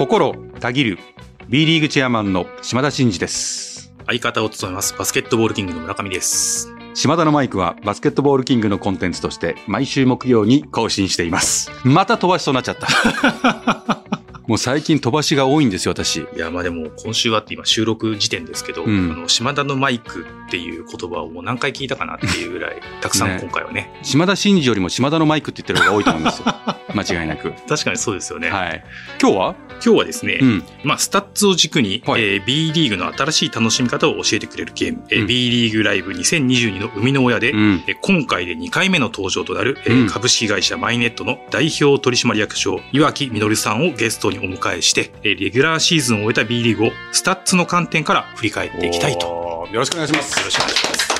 心たぎる B リーグチェアマンの島田真二です。相方を務めますバスケットボールキングの村上です。島田のマイクはバスケットボールキングのコンテンツとして毎週木曜に更新しています。また飛ばしそうになっちゃったもう最近飛ばしが多いんですよ私。いや、まあでも今週はって今収録時点ですけど、うん。あの、島田のマイクっていう言葉をもう何回聞いたかなっていうぐらい、たくさんね。今回はね。島田真二よりも島田のマイクって言ってる方が多いと思うんですよ。間違いなく。確かにそうですよね。はい。今日は？今日はですね、うん。まあ、スタッツを軸に、はい。えー B リーグの新しい楽しみ方を教えてくれるゲーム、えーうん。B リーグライブ2022の生みの親で、うん。えー今回で2回目の登場となる、えーうん。株式会社マイネットの代表取締役社長、岩木実さんをゲストにお迎えして、えーレギュラーシーズンを終えた B リーグをスタッツの観点から振り返っていきたいと。よろしくお願いしますろしくお願いします。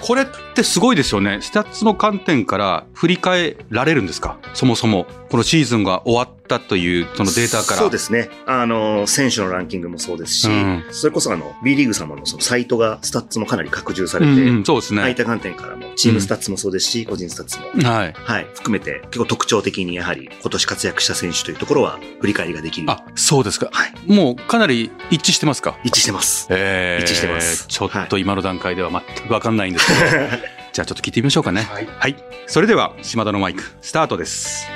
これってすごいですよね。スタッツの観点から振り返られるんですか？そもそも。このシーズンが終わったというそのデータから。そうですね。あの、選手のランキングもそうですし、うんそれこそあの、B リーグ様のそのサイトが、スタッツもかなり拡充されて、うんうん、そうですね。そういった観点からも、チームスタッツもそうですし、個人スタッツも、はい。はい、含めて、結構特徴的にやはり、今年活躍した選手というところは、振り返りができる。あ、そうですか。はい。もうかなり一致してますか？一致してます。えー一致してますちょっと今の段階では全くわかんないんですけど。じゃあちょっと聞いてみましょうかね。はい。はい。それでは、島田のマイク、スタートです。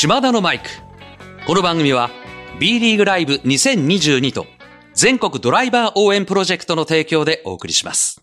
島田のマイク。この番組は B リーグライブ2022と全国ドライバー応援プロジェクトの提供でお送りします。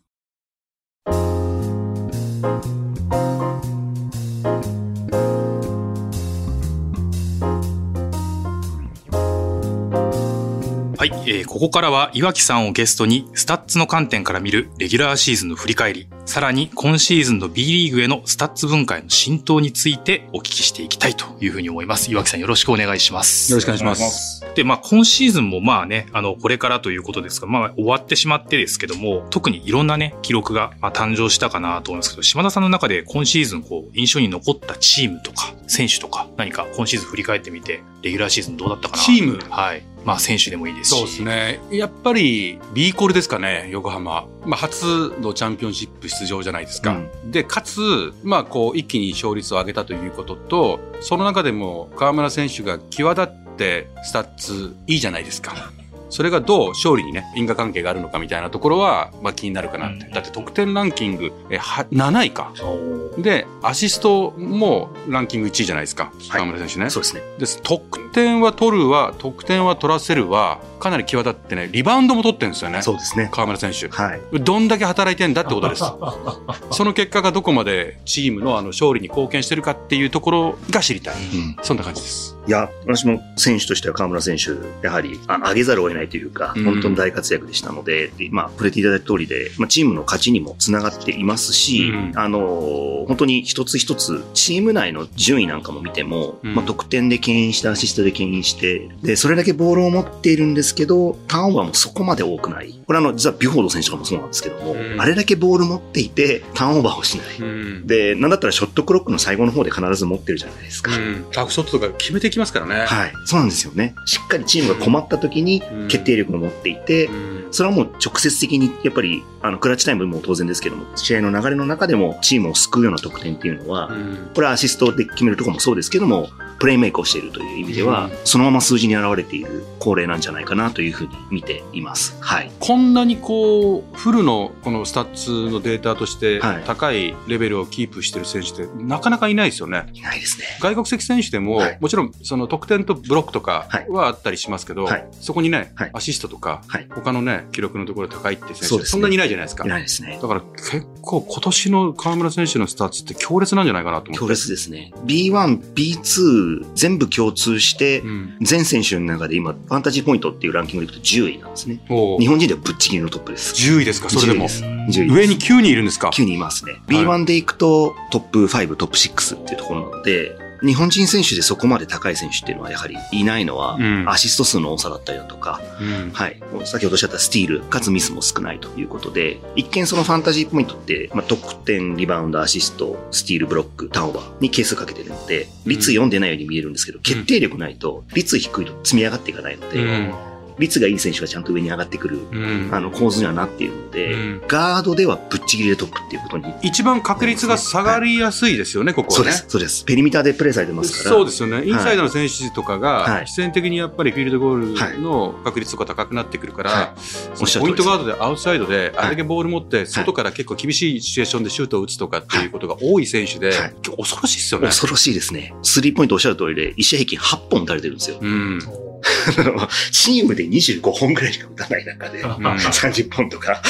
はい、えーここからは岩木さんをゲストにスタッツの観点から見るレギュラーシーズンの振り返り、さらに今シーズンの B リーグへのスタッツ文化への浸透についてお聞きしていきたいというふうに思います。岩木さんよろしくお願いします。よろしくお願いします。で、まあ今シーズンもまあね、あの、これからということですが、まあ終わってしまってですけども、特にいろんなね、記録がまあ誕生したかなと思いますけど、島田さんの中で今シーズンこう、印象に残ったチームとか、選手とか、何か今シーズン振り返ってみて、レギュラーシーズンどうだったかなチーム？はい。まあ選手でもいいですし。そうですね。やっぱり B コールですかね、横浜。まあ、初のチャンピオンシップ出場じゃないですか。で、かつ、まあ、こう、一気に勝率を上げたということと、その中でも河村選手が際立ってスタッツいいじゃないですか。それがどう勝利にね、因果関係があるのかみたいなところは、まあ気になるかなって。うんだって得点ランキング、え、は、7位か。で、アシストもランキング1位じゃないですか。はい河村選手ね。そうですね。です。得点は取るわ、得点は取らせるは、かなり際立ってね、リバウンドも取ってるんですよね。そうですね。河村選手。はい。どんだけ働いてんだってことです。その結果がどこまでチームのあの勝利に貢献してるかっていうところが知りたい。うんそんな感じです。いや、私も選手としては河村選手、やはり、あ上げざるを得ないというか、うん本当に大活躍でしたので、でまあ、触れていただいた通りで、まあ、チームの勝ちにもつながっていますし、うんあの、本当に一つ一つ、チーム内の順位なんかも見ても、うんまあ、得点で牽引して、アシストで牽引して、で、それだけボールを持っているんですけど、ターンオーバーもそこまで多くない。これあの、実はビュフォード選手とかもそうなんですけども、うんあれだけボール持っていて、ターンオーバーをしない。うん。で、なんだったらショットクロックの最後の方で必ず持ってるじゃないですか。うん。タフショットとか決めていきますからね。はい。そうなんですよね。しっかりチームが困った時にうん決定力を持っていて、うんそれはもう直接的に、やっぱり、あの、クラッチタイムも当然ですけども、試合の流れの中でもチームを救うような得点っていうのは、うんこれはアシストで決めるところもそうですけども、プレイメイクをしているという意味では、うんそのまま数字に現れている恒例なんじゃないかなというふうに見ています。はい。こんなにこう、フルのこのスタッツのデータとしてはい高いレベルをキープしてる選手ってなかなかいないですよね。いないですね。外国籍選手でも、はいもちろんその得点とブロックとかはあったりしますけど、はいそこにね、はいアシストとか、はい他のね、記録のところで高いって選手そんなにいないじゃないですか。いないですね。だから結構今年の河村選手のスタッツって強烈なんじゃないかなと思って。強烈ですね。B1、B2 全部共通してう、ん。全選手の中で今、ファンタジーポイントっていうランキングでいくと10位なんですね。お日本人ではぶっちぎりのトップです。10位ですか、それでも。10位です。10位上に9人いるんですか？9人いますね。B1 でいくとトップ5、トップ6っていうところなので、日本人選手でそこまで高い選手っていうのはやはりいないのはうん、アシスト数の多さだったりだとか、うん。はい。先ほどおっしゃったスティール、かつミスも少ないということで、一見そのファンタジーポイントって、まあ、得点、リバウンド、アシスト、スティール、ブロック、ターンオーバーに係数かけてるので、率読んでないように見えるんですけど、決定力ないと、率低いと積み上がっていかないので、うん率がいい選手がちゃんと上に上がってくる、うんあの構図にはなっているので、うんガードではぶっちぎりでトップっていうことに。一番確率が下がりやすいですよね、ここはね。そうです、そうです。ペリミターでプレーされてますから。そうですよね。インサイドの選手とかが、はい必然的にやっぱりフィールドゴールの確率とか高くなってくるから、はそおっしゃる通りですのポイントガードでアウトサイドで、あれだけボール持って、外から結構厳しいシチュエーションでシュートを打つとかっていうことが多い選手で、恐ろしいですよね。恐ろしいですね。スリーポイントおっしゃる通りで、1試合平均8本打たれてるんですよ。うん。チームで25本ぐらいしか打たない中で、うん30本とか、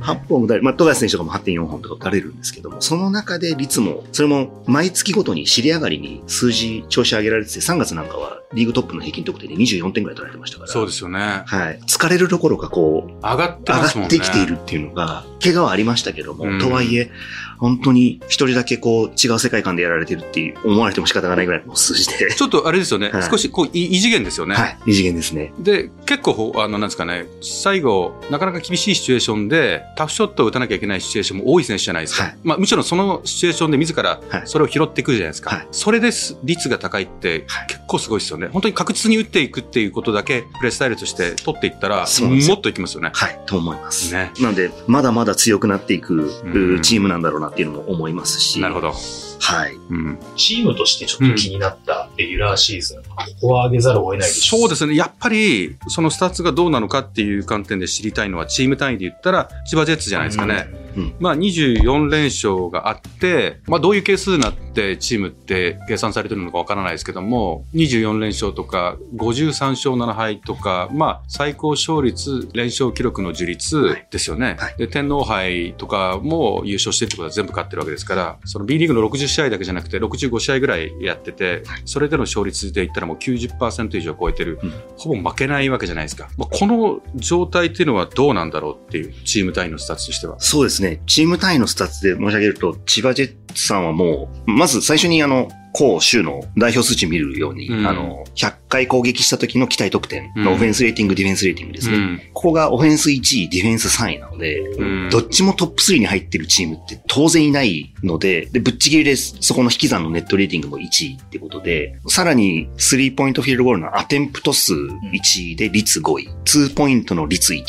8本打たれる。まあ、富樫選手とかも8.4本とか打たれるんですけども、その中で率も、それも毎月ごとに尻上がりに数字調子上げられてて、3月なんかはリーグトップの平均得点で24点ぐらい取られてましたから。そうですよね。はい。疲れるどころかこう、上がって上ますもんね。がってきているっていうのが、怪我はありましたけども、うんとはいえ、本当に一人だけこう、違う世界観でやられてるっていう思われても仕方がないぐらいの数字で。ちょっとあれですよね。はい少しこうい異次元ですよね。はい。二次元ですね。で、結構ほ、あの、なんですかね、最後、なかなか厳しいシチュエーションで、タフショットを打たなきゃいけないシチュエーションも多い選手じゃないですか。はいまあ、むしろそのシチュエーションで自らはいそれを拾っていくじゃないですか。はいそれです率が高いってはい結構すごいですよね。本当に確実に打っていくっていうことだけ、プレースタイルとして取っていったら、もっといきますよね。はい。と思います。ね。なので、まだまだ強くなっていく、うんチームなんだろうなっていうのも思いますし。なるほど。はい。うん。チームとしてちょっと気になったレギュラーシーズン、ここは上げざるを得ないでしょそうですね。やっぱり、そのスタッツがどうなのかっていう観点で知りたいのは、チーム単位で言ったら、千葉ジェッツじゃないですかね。うんまあ、24連勝があって、まあ、どういう係数になってチームって計算されてるのかわからないですけども、24連勝とか、53勝7敗とか、まあ、最高勝率、連勝記録の樹立ですよね。はいで、天皇杯とかも優勝してるってことは全部勝ってるわけですから、その B リーグの60試合だけじゃなくて、65試合ぐらいやってて、それでの勝率で言ったらもう90%以上超えてる、うんほぼ負けないわけじゃないですか。まあ、この状態っていうのはどうなんだろうっていう、チーム単位のスタッツとしては。そうですね。チーム単位のスタッツで申し上げると、千葉ジェットさんはもう、まず最初にあの、攻守の代表数値で見るように、うんあの、100回攻撃した時の期待得点のうんオフェンスレーティング、ディフェンスレーティングですね。うんここがオフェンス1位、ディフェンス3位なので、うんどっちもトップ3に入ってるチームって当然いないので、で、ぶっちぎりです。そこの引き算のネットレーティングも1位ってことで、さらに、スリーポイントフィールドゴールのアテンプト数1位で率5位、ツーポイントの率1位、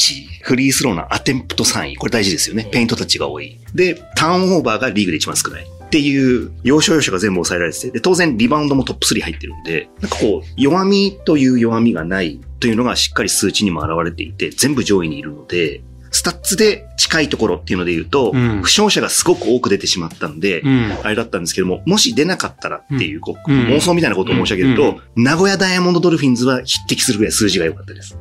フリースローのアテンプト3位、これ大事ですよね。ペイントタッチが多い。で、ターンオーバーがリーグで一番少ない。っていう、要所要所が全部抑えられてて、で、当然リバウンドもトップ3入ってるんで、なんかこう、弱みという弱みがないというのがしっかり数値にも表れていて、全部上位にいるので、スタッツで近いところっていうので言うと、うん負傷者がすごく多く出てしまったんで、うんあれだったんですけども、もし出なかったらっていう、こううん妄想みたいなことを申し上げると、名古屋ダイヤモンドドルフィンズは匹敵するぐらい数字が良かったです。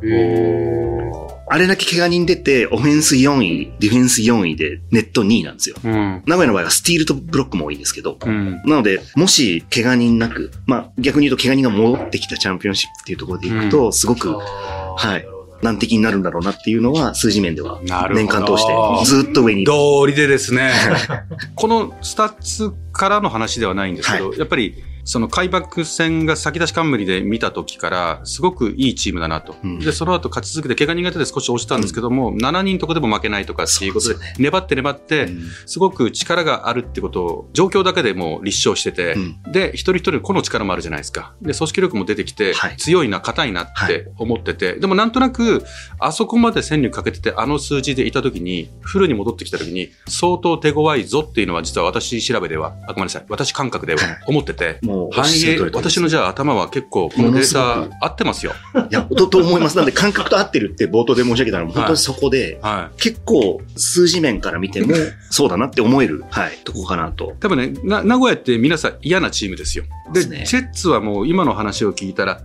あれだけ怪我人出て、オフェンス4位、ディフェンス4位で、ネット2位なんですよ。うん。名古屋の場合はスティールとブロックも多いんですけど、うん。なので、もし怪我人なく、まあ逆に言うと怪我人が戻ってきたチャンピオンシップっていうところでいくと、すごくはい難敵になるんだろうなっていうのは数字面では年間通してずっと上に。道理でですね、このスタッツからの話ではないんですけど、やっぱり、その開幕戦が先出し冠で見た時から、すごくいいチームだなと。うん。で、その後勝ち続けて、怪我人が出て少し落ちたんですけども、7人とかでも負けないとかっていうことで粘って粘って、うん。すごく力があるってことを、状況だけでもう立証してて、うん。で、一人一人個の力もあるじゃないですか。で、組織力も出てきて、はい。強いな、硬いなって思ってて、でもなんとなく、あそこまで戦力かけてて、あの数字でいたときに、フルに戻ってきたときに、相当手強いぞっていうのは、実は私調べでは、あごめんなさい、私感覚でははい。思ってて、反映私のじゃあ頭は結構、このデータく合ってますよ。いや、とと思います。なんで感覚と合ってるって冒頭で申し上げたのも本当にそこで、は結構数字面から見てもそうだなって思える、はい、とこかなと。い。多分ね、な名古屋って皆さん嫌なチームですよ。で、そうですねジェッツはもう今の話を聞いたら、好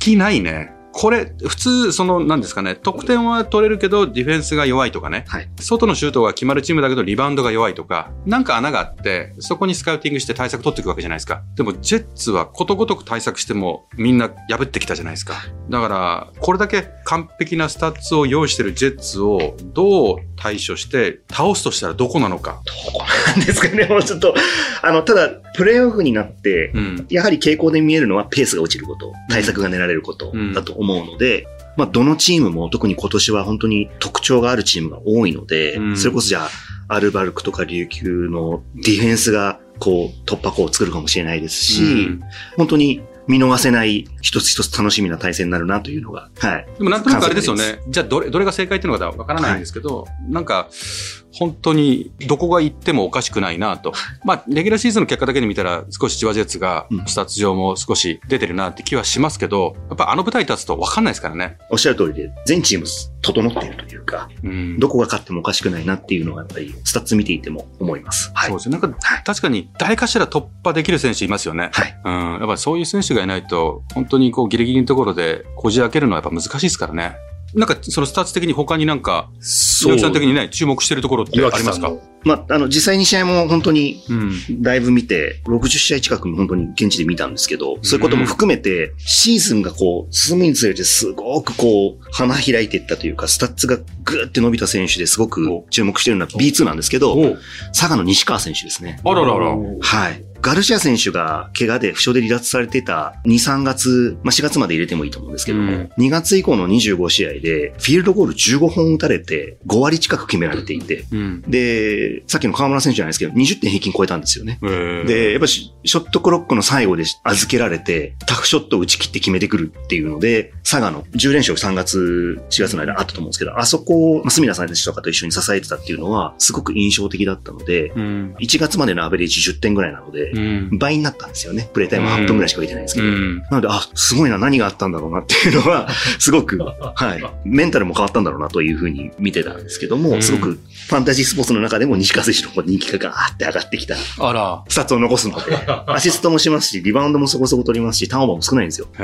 きないね。これ、普通、その、なんですかね、得点は取れるけど、ディフェンスが弱いとかね。はい。外のシュートが決まるチームだけどリバウンドが弱いとか、なんか穴があって、そこにスカウティングして対策取っていくわけじゃないですか。でも、ジェッツはことごとく対策してもみんな破ってきたじゃないですか。だから、これだけ完璧なスタッツを用意してるジェッツをどう対処して倒すとしたらどこなのか。どこなんですかね、もうちょっと。あの、ただ、プレイオフになって、うん。やはり傾向で見えるのはペースが落ちること、対策が練られることうんだと思うので、まあ、どのチームも特に今年は本当に特徴があるチームが多いので、うんそれこそじゃあ、アルバルクとか琉球のディフェンスがこう突破口を作るかもしれないですし、うん本当に見逃せない一つ一つ楽しみな対戦になるなというのが、はい。でもなんとなくあれですよね。じゃあどれ、どれが正解っていうのがわからないんですけど、なんか、本当にどこが行ってもおかしくないなと。まあ、レギュラーシーズンの結果だけで見たら少し千葉ジェッツがうんスタッツ上も少し出てるなって気はしますけど、やっぱあの舞台に立つとわかんないですからね。おっしゃる通りで、全チーム整っているというか、うん。どこが勝ってもおかしくないなっていうのがやっぱりスタッツ見ていても思います。はいそう。ですね。なんか、はい確かに誰かしら突破できる選手いますよね。はい。うん。やっぱりそういう選手がいないと、本当にこうギリギリのところでこじ開けるのはやっぱ難しいですからね。なんか、そのスタッツ的に他になんか、そ岩木さん的にね、注目してるところってあ岩りますか？まあ、あの、実際に試合も本当にうん。だいぶ見て、60試合近く本当に現地で見たんですけど、そういうことも含めて、シーズンがこう、進むにつれてすごくこう、花開いていったというか、スタッツがグーって伸びた選手ですごく注目してるのは B2 なんですけど、お佐賀の西川選手ですね。あららら。はい。ガルシア選手が怪我で負傷で離脱されてた2、3月、まあ、4月まで入れてもいいと思うんですけども、うん2月以降の25試合で、フィールドゴール15本打たれて、5割近く決められていて、うん。で、さっきの河村選手じゃないですけど、20点平均超えたんですよね。えーで、やっぱしショットクロックの最後で預けられて、タフショットを打ち切って決めてくるっていうので、佐賀の10連勝3月、4月の間あったと思うんですけど、あそこを、まあ、角田さんたちとかと一緒に支えてたっていうのは、すごく印象的だったので、うん。1月までのアベレージ10点ぐらいなので、うん。倍になったんですよね。プレイタイム8分ぐらいしか置いてないんですけど。うん。なので、あ、すごいな、何があったんだろうなっていうのは、すごく、はい。メンタルも変わったんだろうなというふうに見てたんですけども、うんすごく、ファンタジースポーツの中でも西川選手の方人気がガーって上がってきたあら。スタッツを残すので、アシストもしますし、リバウンドもそこそこ取りますし、ターンオーバーも少ないんですよ。へ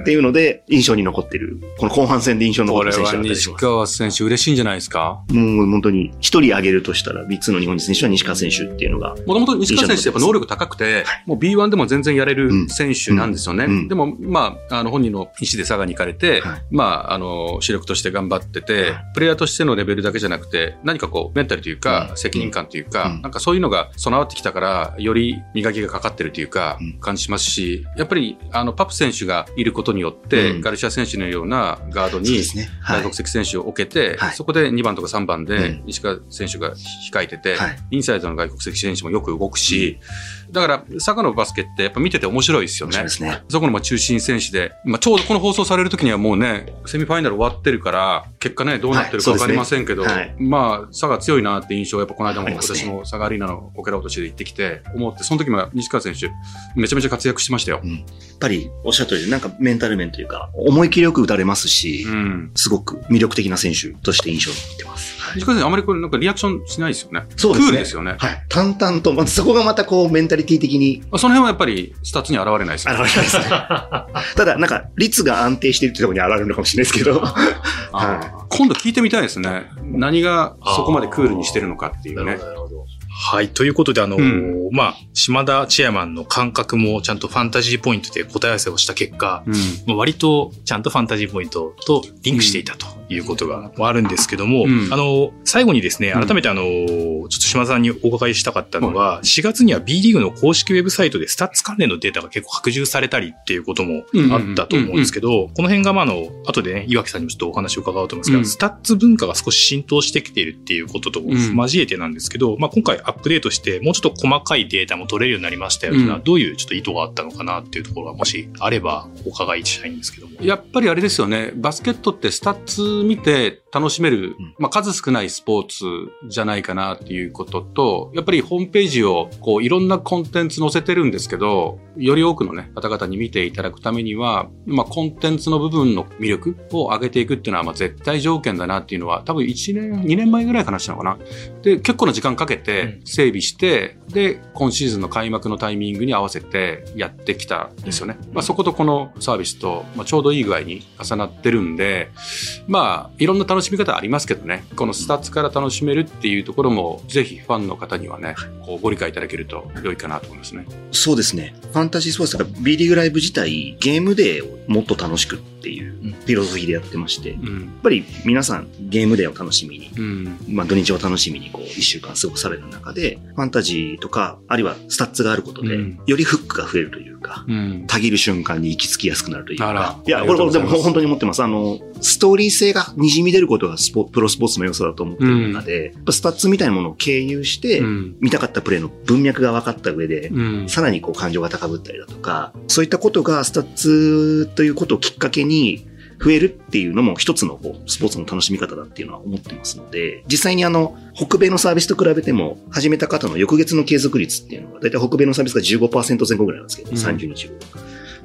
ーっていうので、印象に残ってる。この後半戦で印象に残ってる選手はだったり。西川選手嬉しいんじゃないですか？もう本当に、一人挙げるとしたら、3つの日本人選手は西川選手っていうのが、もともと西川選手ってやっぱ能力高くて、もう B1 でも全然やれる選手なんですよね。でも、まあ、あの、本人の意思で佐賀に行かれて、はい。まあ、あの、主力として頑張ってて、はい。プレイヤーとしてのレベルだけじゃなくて、何かこう、メンタルというか、うん。責任感というか、うん。なんかそういうのが備わってきたから、より磨きがかかってるというかうん、感じしますし、やっぱり、あの、パプ選手がいることによって、うん。ガルシア選手のようなガードに外国。籍選手を置けて、はい。そこで2番とか3番でうん。西川選手が控えてて、はい。インサイドの外国籍選手もよく動くし、だから、佐賀のバスケってやっぱ見てて面白いですよねね。そこのまあ中心選手で、まあ、ちょうどこの放送される時にはもうね、セミファイナル終わってるから、結果ね、どうなってるかわかりませんけど、はいそうですねまあ、佐賀強いなって印象をやっぱこの間も私も佐賀アリーナのオケラ落としで行ってきて、思って、その時も西川選手、めちゃめちゃ活躍してましたよ。やっぱり、おっしゃった通り、なんかメンタル面というか、思い切りよく打たれますし、うん。すごく魅力的な選手として印象に残ってます。はい西川選手あまりこれなんかリアクションしないですよね。そうですねクールですよね。はい。淡々と、まずそこがまたこう、メンタリティ的にその辺はやっぱりスタッツに現れないですよね。現れないですね。ただ、なんか、率が安定してるってところに現れるのかもしれないですけど、あー今度聞いてみたいですね。何がそこまでクールにしてるのかっていうね。はい。ということで、あの、うんまあ、島田チェアマンの感覚もちゃんとファンタジーポイントで答え合わせをした結果、うん。まあ割とちゃんとファンタジーポイントとリンクしていたということがあるんですけども、うん。あの、最後にですね、うん。改めてあの、ちょっと島田さんにお伺いしたかったのが、4月には B リーグの公式ウェブサイトでスタッツ関連のデータが結構拡充されたりっていうこともあったと思うんですけど、この辺がまああの、後でね、岩木さんにもちょっとお話を伺おうと思うんですが、うん。スタッツ文化が少し浸透してきているっていうことと交えてなんですけど、まあ今回アップデートして、もうちょっと細かいデータも取れるようになりましたよというのは、うん。どういうちょっと意図があったのかなっていうところがもしあればお伺いしたいんですけども。やっぱりあれですよね。バスケットってスタッツ見て楽しめる、うんまあ数少ないスポーツじゃないかなっていうことと、やっぱりホームページをこういろんなコンテンツ載せてるんですけど、より多くのね、方々に見ていただくためには、まあコンテンツの部分の魅力を上げていくっていうのはまあ絶対条件だなっていうのは多分1年、2年前ぐらい話したのかな。で、結構な時間かけて整備して、で、今シーズンの開幕のタイミングに合わせてやってきたんですよね。まあそことこのサービスと、まあ、ちょうどいい具合に重なってるんで、まあいろんな楽しみ方ありますけどね、このスタッツから楽しめるっていうところも、ぜひファンの方にはね、こうご理解いただけると良いかなと思いますね。そうですね。ファンタジースポーツとか B リーグライブ自体、ゲームデーをもっと楽しくっていうフィロソフィーでやってまして、やっうん。ぱり皆さんゲームデーを楽しみに、うん。まあ土日を楽しみにこう一週間過ごされる中で、ファンタジーとか、あるいはスタッツがあることで、うんよりフックが増えるというか、うん。たぎる瞬間に行き着きやすくなるというか。いや、これ、でも本当に思ってます。あの、ストーリー性が滲み出ることがスポプロスポーツの良さだと思っている中で、スタッツみたいなものを経由して、うん。見たかったプレイの文脈が分かった上で、うん。さらにこう感情が高ぶったりだとか、そういったことがスタッツということをきっかけに増えるっていうのも一つのこうスポーツの楽しみ方だっていうのは思ってますので、実際にあの、北米のサービスと比べても、始めた方の翌月の継続率っていうのが、だいたい北米のサービスが15%前後ぐらいなんですけど、うん30日後。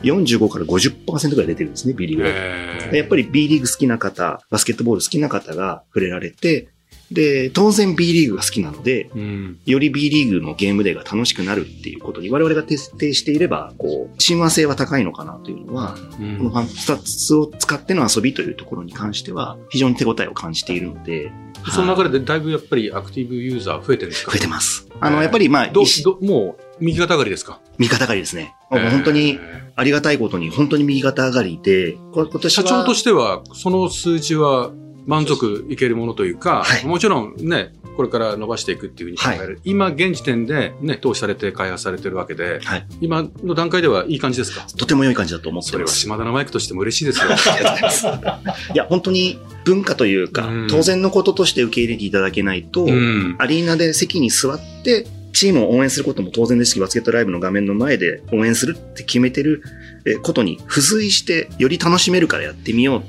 45から50%ぐらい出てるんですね、B リーグやっぱり B リーグ好きな方、バスケットボール好きな方が触れられて、で、当然 B リーグが好きなので、うん。より B リーグのゲームデーが楽しくなるっていうことに我々が徹底していれば、こう、親和性は高いのかなというのは、うんこのファンスタッツを使っての遊びというところに関しては、非常に手応えを感じているので、その流れでだいぶやっぱりアクティブユーザー増えてるんですか？増えてます。あの、やっぱりまあ、どどもう右肩上がりですか？右肩上がりですね。本当にえありがたいことに、本当に右肩上がりで、こ今ー年は社長としては、その数字は満足いけるものというか、はいもちろんね、これから伸ばしていくっていうふうに考える。今、現時点でね、投資されて開発されてるわけで、はい今の段階ではいい感じですか？とても良い感じだと思っそれはてます。島田のマイクとしても嬉しいですよ。いや、本当に文化というか、うん当然のこととして受け入れていただけないと、うん。アリーナで席に座って、チームを応援することも当然ですし、バスケットライブの画面の前で応援するって決めてるえことに付随して、より楽しめるからやってみよう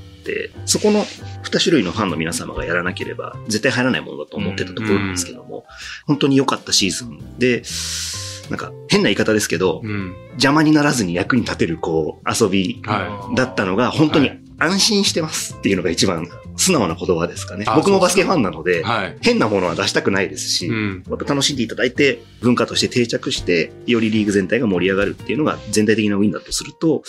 そこの2種類のファンの皆様がやらなければ絶対入らないものだと思ってたところなんですけども、本当に良かったシーズンで、なんか変な言い方ですけど、うん。邪魔にならずに役に立てるこう遊びはだったのが本当にはい安心してますっていうのが一番素直な言葉ですかねあ。僕もバスケファンなので、はい。変なものは出したくないですし、うん。また楽しんでいただいて、文化として定着して、よりリーグ全体が盛り上がるっていうのが全体的なウィンだとすると、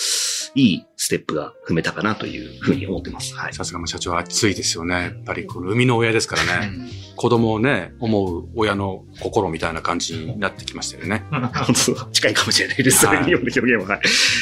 いいステップが踏めたかなというふうに思ってます。はい。さすがもう社長は熱いですよね。やっぱりこの生みの親ですからね。うん子供をね、思う親の心みたいな感じになってきましたよね。近いかもしれないです。それによる表現は。はい。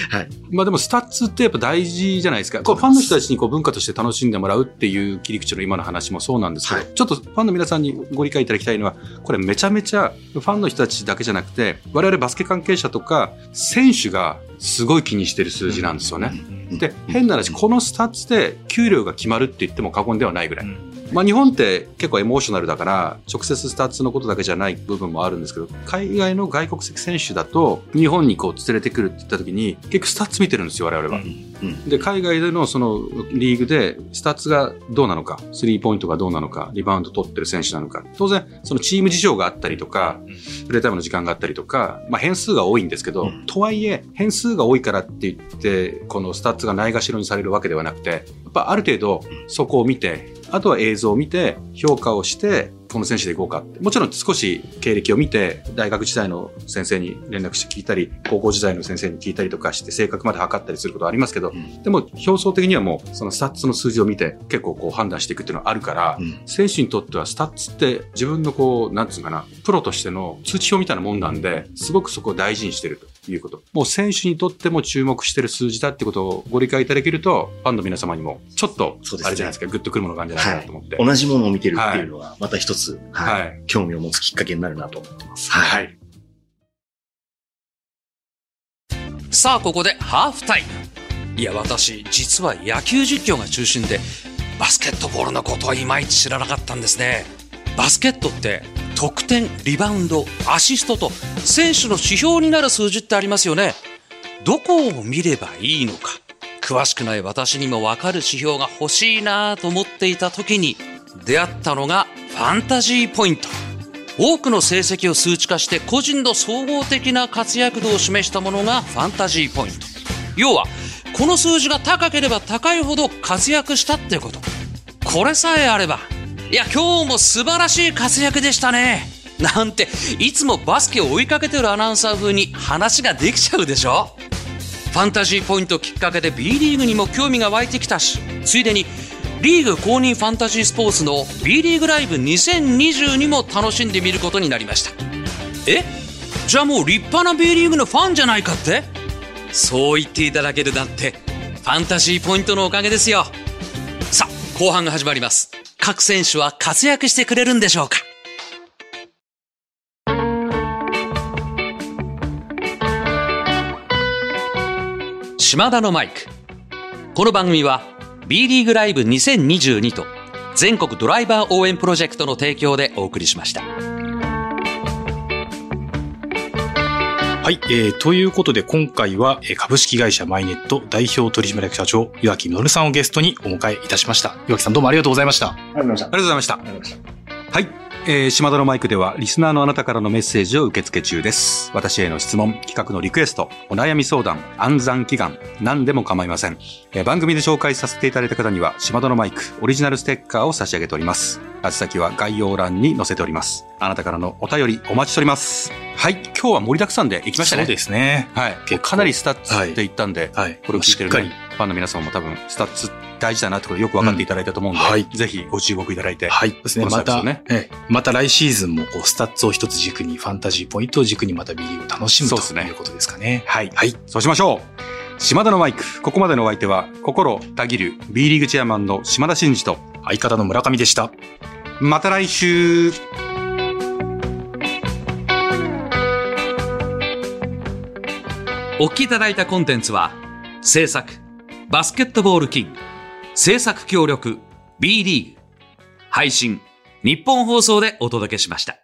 はい。まあでもスタッツってやっぱ大事じゃないですか。こうファンの人たちにこう文化として楽しんでもらうっていう切り口の今の話もそうなんですけど、はちょっとファンの皆さんにご理解いただきたいのは、これめちゃめちゃファンの人たちだけじゃなくて、我々バスケ関係者とか選手がすごい気にしてる数字なんですよね。で、変な話、このスタッツで給料が決まるって言っても過言ではないぐらい。まあ日本って結構エモーショナルだから、直接スタッツのことだけじゃない部分もあるんですけど、海外の外国籍選手だと、日本にこう連れてくるって言った時に、結局スタッツ見てるんですよ、我々は。うん。で、海外でのそのリーグで、スタッツがどうなのか、スリーポイントがどうなのか、リバウンド取ってる選手なのか、当然、そのチーム事情があったりとか、プレータイムの時間があったりとか、まあ変数が多いんですけど、うん。とはいえ、変数が多いからって言って、このスタッツがないがしろにされるわけではなくて、やっぱある程度そこを見て、あとは映像を見て、評価をして、この選手でいこうかって。もちろん少し経歴を見て、大学時代の先生に連絡して聞いたり、高校時代の先生に聞いたりとかして、性格まで測ったりすることはありますけど、うん。でも表層的にはもう、そのスタッツの数字を見て、結構こう判断していくっていうのはあるから、うん。選手にとってはスタッツって自分のこう、なんつうかな、プロとしての通知表みたいなもんなんで、すごくそこを大事にしてるということ。もう選手にとっても注目してる数字だってことをご理解いただけると、ファンの皆様にも、ちょっとあれじゃないですか、グッとくるものがあるんじゃないかなと思って。同じものを見てるっていうのは、また一つ、はい、はい興味を持つきっかけになるなと思ってます。はい。さあここでハーフタイムいや私実は野球実況が中心でバスケットボールのことはいまいち知らなかったんですねバスケットって得点リバウンドアシストと選手の指標になる数字ってありますよね。どこを見ればいいのか。詳しくない私にも分かる指標が欲しいなと思っていた時に出会ったのがファンタジーポイント。多くの成績を数値化して個人の総合的な活躍度を示したものがファンタジーポイント。要はこの数字が高ければ高いほど活躍したってこと。これさえあればいや今日も素晴らしい活躍でしたね。なんていつもバスケを追いかけてるアナウンサー風に話ができちゃうでしょ。ファンタジーポイントきっかけで B リーグにも興味が湧いてきたしついでにリーグ公認ファンタジースポーツの B リーグライブ2022も楽しんでみることになりました。え？じゃあもう立派な B リーグのファンじゃないかって？そう言っていただけるなんてファンタジーポイントのおかげですよ。さあ、後半が始まります。各選手は活躍してくれるんでしょうか？島田のマイク。この番組は B リーグライブ2022と全国ドライバー応援プロジェクトの提供でお送りしました。はい、えー、ということで今回はえー株式会社マイネット代表取締役社長岩城農さんをゲストにお迎えいたしました。岩城さんどうもありがとうございました。ありがとうございました。ありがとうございました。はい。えー、島田のマイクでは、リスナーのあなたからのメッセージを受け付け中です。私への質問、企画のリクエスト、お悩み相談、安産祈願、何でも構いません。えー番組で紹介させていただいた方には、島田のマイク、オリジナルステッカーを差し上げております。宛先は概要欄に載せております。あなたからのお便りお待ちしております。はい。今日は盛りだくさんで行きましたね。そうですね。はい。かなりスタッツって言ったんで、はい。これを聞いてる、ね、ファンの皆様も多分、スタッツ大事だなってことよく分かっていただいたと思うんで、うんはいぜひご注目いただいて、はい。ですね。また、ねええまた来シーズンもこうスタッツを一つ軸にファンタジーポイントを軸にまた B リーグを楽しむとそうですねいうことですかね。はい。はい。そうしましょう。島田のマイク、ここまでのお相手は、心たぎる B リーグチェアマンの島田慎二と、相方の村上でした。また来週お聞きいただいたコンテンツは、制作、バスケットボールキング、制作協力、B リーグ、配信、日本放送でお届けしました。